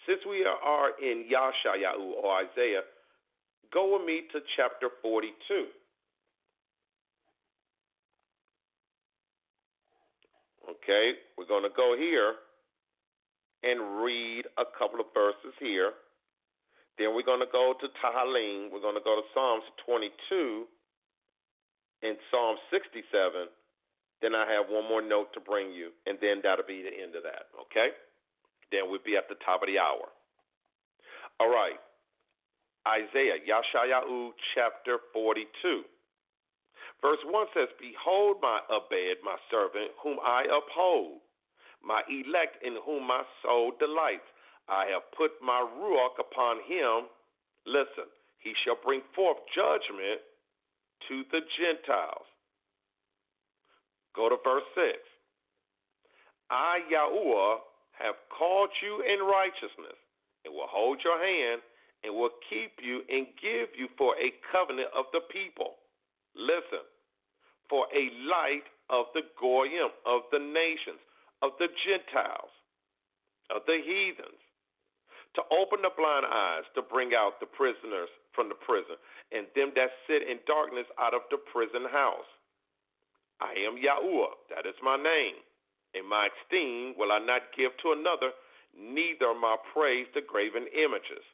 Since we are in Yashayahu or Isaiah, go with me to chapter 42. Okay, we're going to go here and read a couple of verses here. Then we're going to go to Tahalim. We're going to go to Psalms 22 and Psalm 67. Then I have one more note to bring you, and then that'll be the end of that. Okay? Then we'd be at the top of the hour. All right. Isaiah, Yashayahu chapter 42. Verse 1 says, Behold my Abed, my servant, whom I uphold, my elect in whom my soul delights. I have put my Ruach upon him. Listen, he shall bring forth judgment to the Gentiles. Go to verse 6. I, Yahuwah, have called you in righteousness, and will hold your hand, and will keep you and give you for a covenant of the people. Listen, for a light of the Goyim, of the nations, of the Gentiles, of the heathens, to open the blind eyes, to bring out the prisoners from the prison, and them that sit in darkness out of the prison house. I am Yahuwah, that is my name in my esteem will I not give to another, neither my praise to graven images.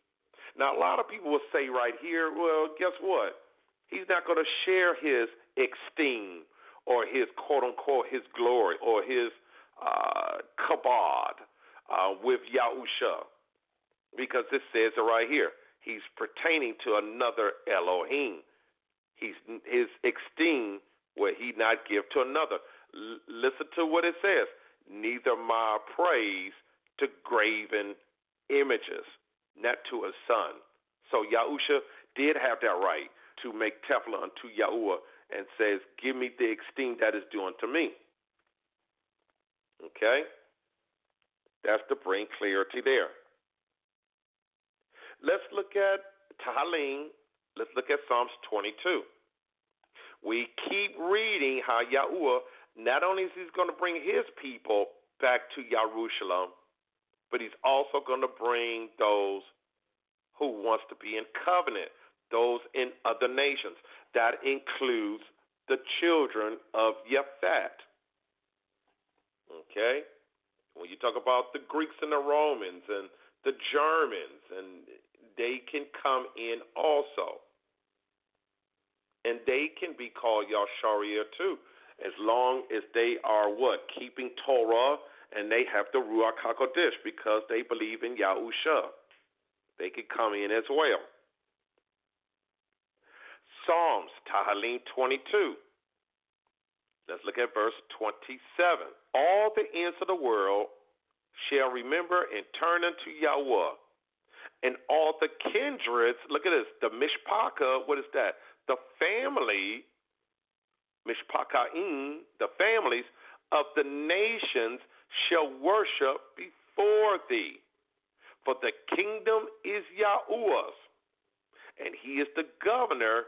Now, a lot of people will say right here, well, guess what? He's not going to share his esteem or his quote unquote his glory or his uh, kabod uh, with Yahusha, because this says it right here. He's pertaining to another Elohim. He's his esteem will he not give to another. Listen to what it says. Neither my praise to graven images, not to a son. So Yahusha did have that right to make Teflon to Yahuwah and says, Give me the esteem that is due unto me. Okay? That's to bring clarity there. Let's look at Tahalim. Let's look at Psalms 22. We keep reading how Yahuwah not only is he going to bring his people back to Jerusalem, but he's also going to bring those who wants to be in covenant, those in other nations. That includes the children of Yephat. Okay? When you talk about the Greeks and the Romans and the Germans, and they can come in also. And they can be called Yasharia too, as long as they are what? Keeping Torah and they have the Ruach HaKodesh because they believe in Yahusha. They could come in as well. Psalms, Tahalim 22. Let's look at verse 27. All the ends of the world shall remember and turn unto Yahweh. And all the kindreds, look at this, the Mishpaka, what is that? The family, Mishpakaim, the families of the nations shall worship before thee. For the kingdom is Yahuwah's, and he is the governor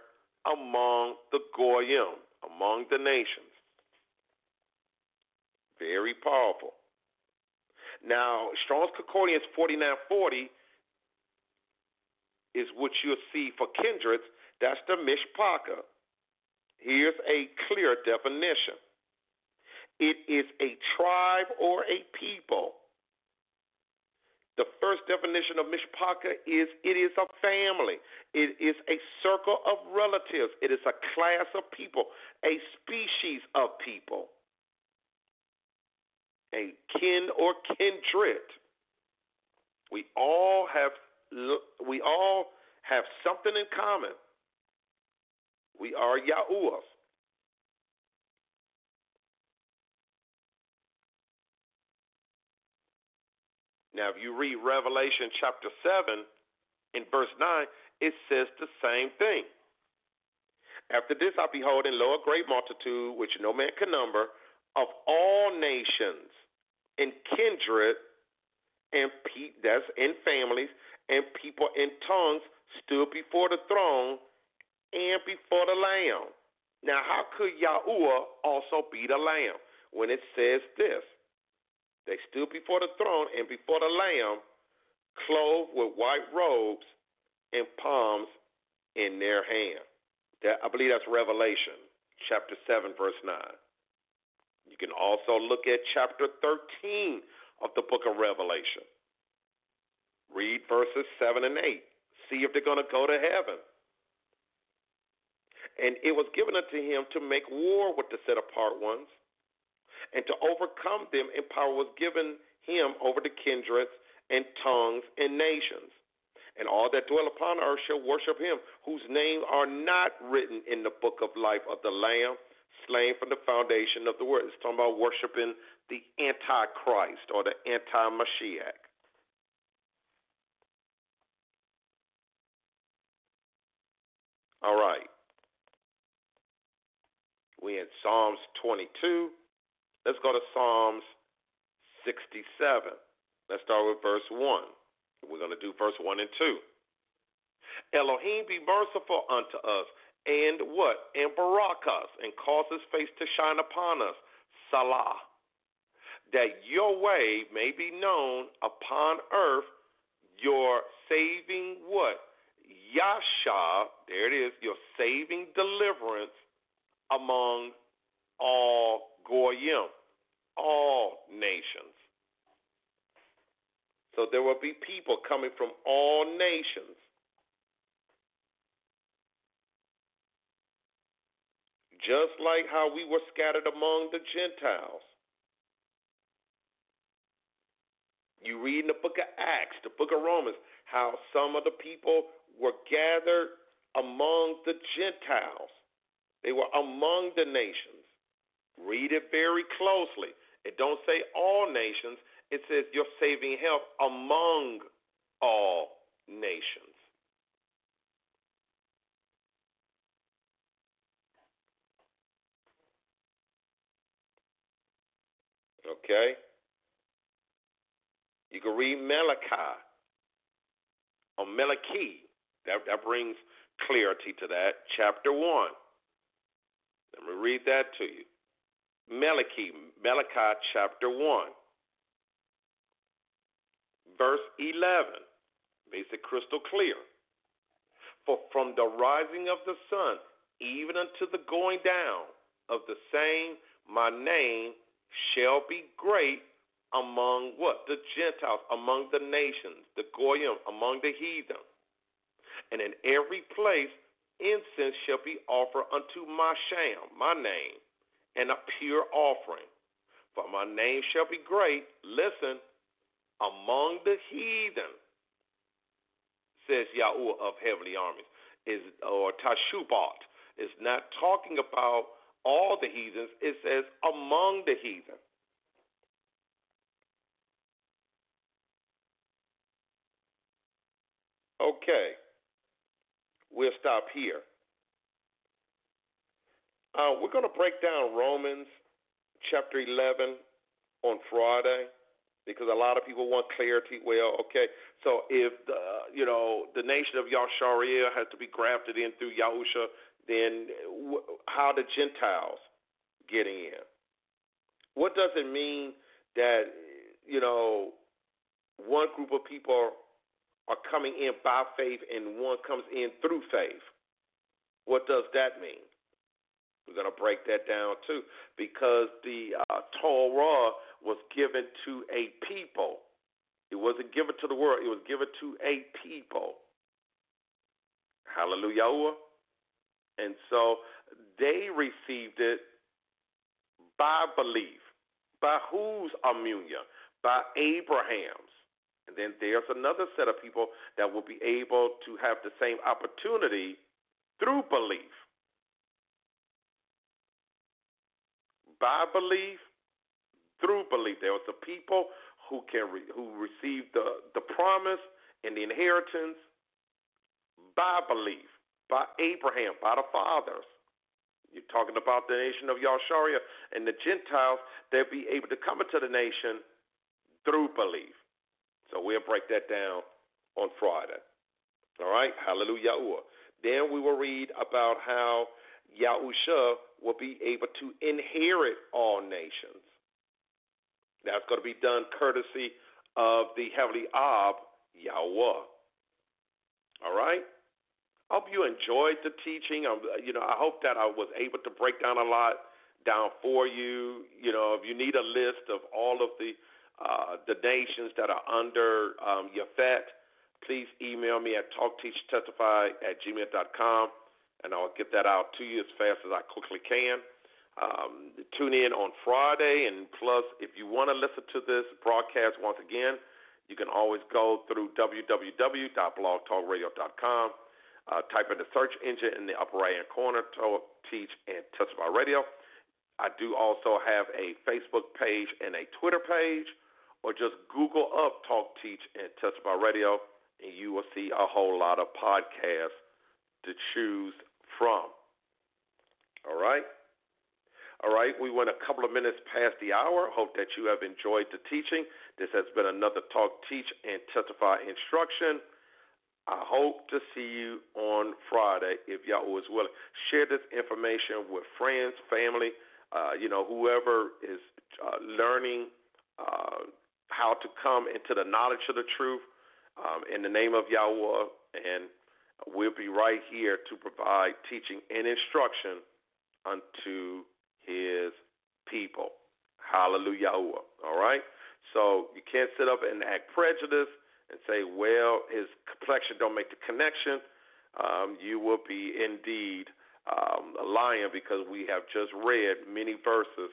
among the Goyim, among the nations. Very powerful. Now, Strong's Concordance 4940 is what you'll see for kindreds. That's the mishpaka. Here's a clear definition it is a tribe or a people the first definition of mishpaka is it is a family. It is a circle of relatives. It is a class of people, a species of people, a kin or kindred. We all have we all have something in common. We are Yahuwahs. Now, if you read Revelation chapter 7 in verse 9, it says the same thing. After this, I behold, and lo, a great multitude, which no man can number, of all nations and kindred and pe- that's in families and people in tongues stood before the throne and before the Lamb. Now, how could Yahuwah also be the Lamb when it says this? They stood before the throne and before the Lamb, clothed with white robes and palms in their hand. That, I believe that's Revelation chapter 7, verse 9. You can also look at chapter 13 of the book of Revelation. Read verses 7 and 8. See if they're going to go to heaven. And it was given unto him to make war with the set apart ones and to overcome them, and power was given him over the kindreds and tongues and nations. And all that dwell upon earth shall worship him, whose names are not written in the book of life of the Lamb, slain from the foundation of the world. It's talking about worshiping the Antichrist or the anti Mashiach. All right. We in Psalms 22. Let's go to Psalms 67. Let's start with verse 1. We're going to do verse 1 and 2. Elohim be merciful unto us, and what? And barak us, and cause his face to shine upon us. Salah. That your way may be known upon earth, your saving what? Yasha, there it is, your saving deliverance among all Goyim, all nations. So there will be people coming from all nations. Just like how we were scattered among the Gentiles. You read in the book of Acts, the book of Romans, how some of the people were gathered among the Gentiles. They were among the nations. Read it very closely. It don't say all nations. It says you're saving help among all nations. Okay? You can read Malachi or Malachi. That, that brings clarity to that. Chapter 1. Let me read that to you. Malachi, Malachi chapter 1, verse 11 makes it crystal clear. For from the rising of the sun even unto the going down of the same, my name shall be great among what? The Gentiles, among the nations, the Goyim, among the heathen. And in every place incense shall be offered unto my sham, my name, and a pure offering. For my name shall be great, listen, among the heathen, says Yahweh of heavenly armies, is or Tashubat. Is not talking about all the heathens, it says among the heathen. Okay, we'll stop here. Uh, we're going to break down Romans chapter 11 on Friday because a lot of people want clarity. Well, okay, so if the you know the nation of Yahshariah has to be grafted in through Yahusha, then how the Gentiles getting in? What does it mean that you know one group of people are coming in by faith and one comes in through faith. What does that mean? We're going to break that down too, because the uh, Torah was given to a people. It wasn't given to the world, it was given to a people. Hallelujah. And so they received it by belief. By whose communion? By Abraham's. And then there's another set of people that will be able to have the same opportunity through belief. By belief, through belief. There was the people who can re, who received the, the promise and the inheritance by belief, by Abraham, by the fathers. You're talking about the nation of Yahshariah and the Gentiles, they'll be able to come into the nation through belief. So we'll break that down on Friday. All right? Hallelujah. Then we will read about how Yahusha will be able to inherit all nations. That's going to be done courtesy of the heavenly Ab, Yahweh. All right? I hope you enjoyed the teaching. I'm, you know, I hope that I was able to break down a lot down for you. You know, if you need a list of all of the uh, the nations that are under um, Yafet, please email me at talkteachtestify at gmail.com, and I'll get that out to you as fast as I quickly can. Um, tune in on Friday, and plus, if you want to listen to this broadcast once again, you can always go through www.blogtalkradio.com. Uh, type in the search engine in the upper right hand corner, Talk, Teach, and Testify Radio. I do also have a Facebook page and a Twitter page or just Google up Talk, Teach, and Testify Radio, and you will see a whole lot of podcasts to choose from. All right? All right, we went a couple of minutes past the hour. Hope that you have enjoyed the teaching. This has been another Talk, Teach, and Testify instruction. I hope to see you on Friday if Yah is willing. Share this information with friends, family, uh, you know, whoever is uh, learning how to come into the knowledge of the truth um, in the name of Yahweh, and we'll be right here to provide teaching and instruction unto His people. Hallelujah. All right? So you can't sit up and act prejudiced and say, well, his complexion don't make the connection. Um, you will be indeed um, lying because we have just read many verses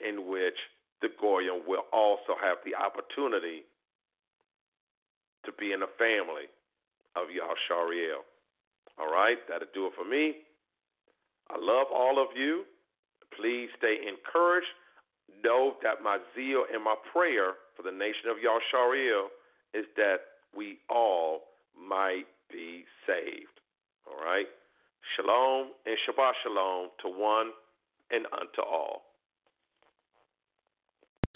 in which the Goyim will also have the opportunity to be in the family of Yashariel. All right, that'll do it for me. I love all of you. Please stay encouraged. Know that my zeal and my prayer for the nation of Yashariel is that we all might be saved. All right? Shalom and Shabbat Shalom to one and unto all.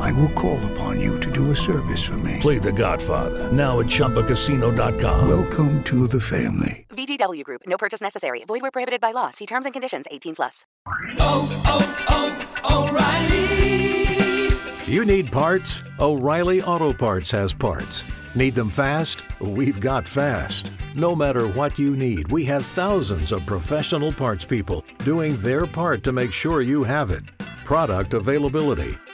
I will call upon you to do a service for me. Play The Godfather now at ChumbaCasino.com. Welcome to the family. VGW Group. No purchase necessary. Void where prohibited by law. See terms and conditions. 18 plus. Oh, oh, oh, O'Reilly. You need parts? O'Reilly Auto Parts has parts. Need them fast? We've got fast. No matter what you need, we have thousands of professional parts people doing their part to make sure you have it. Product availability.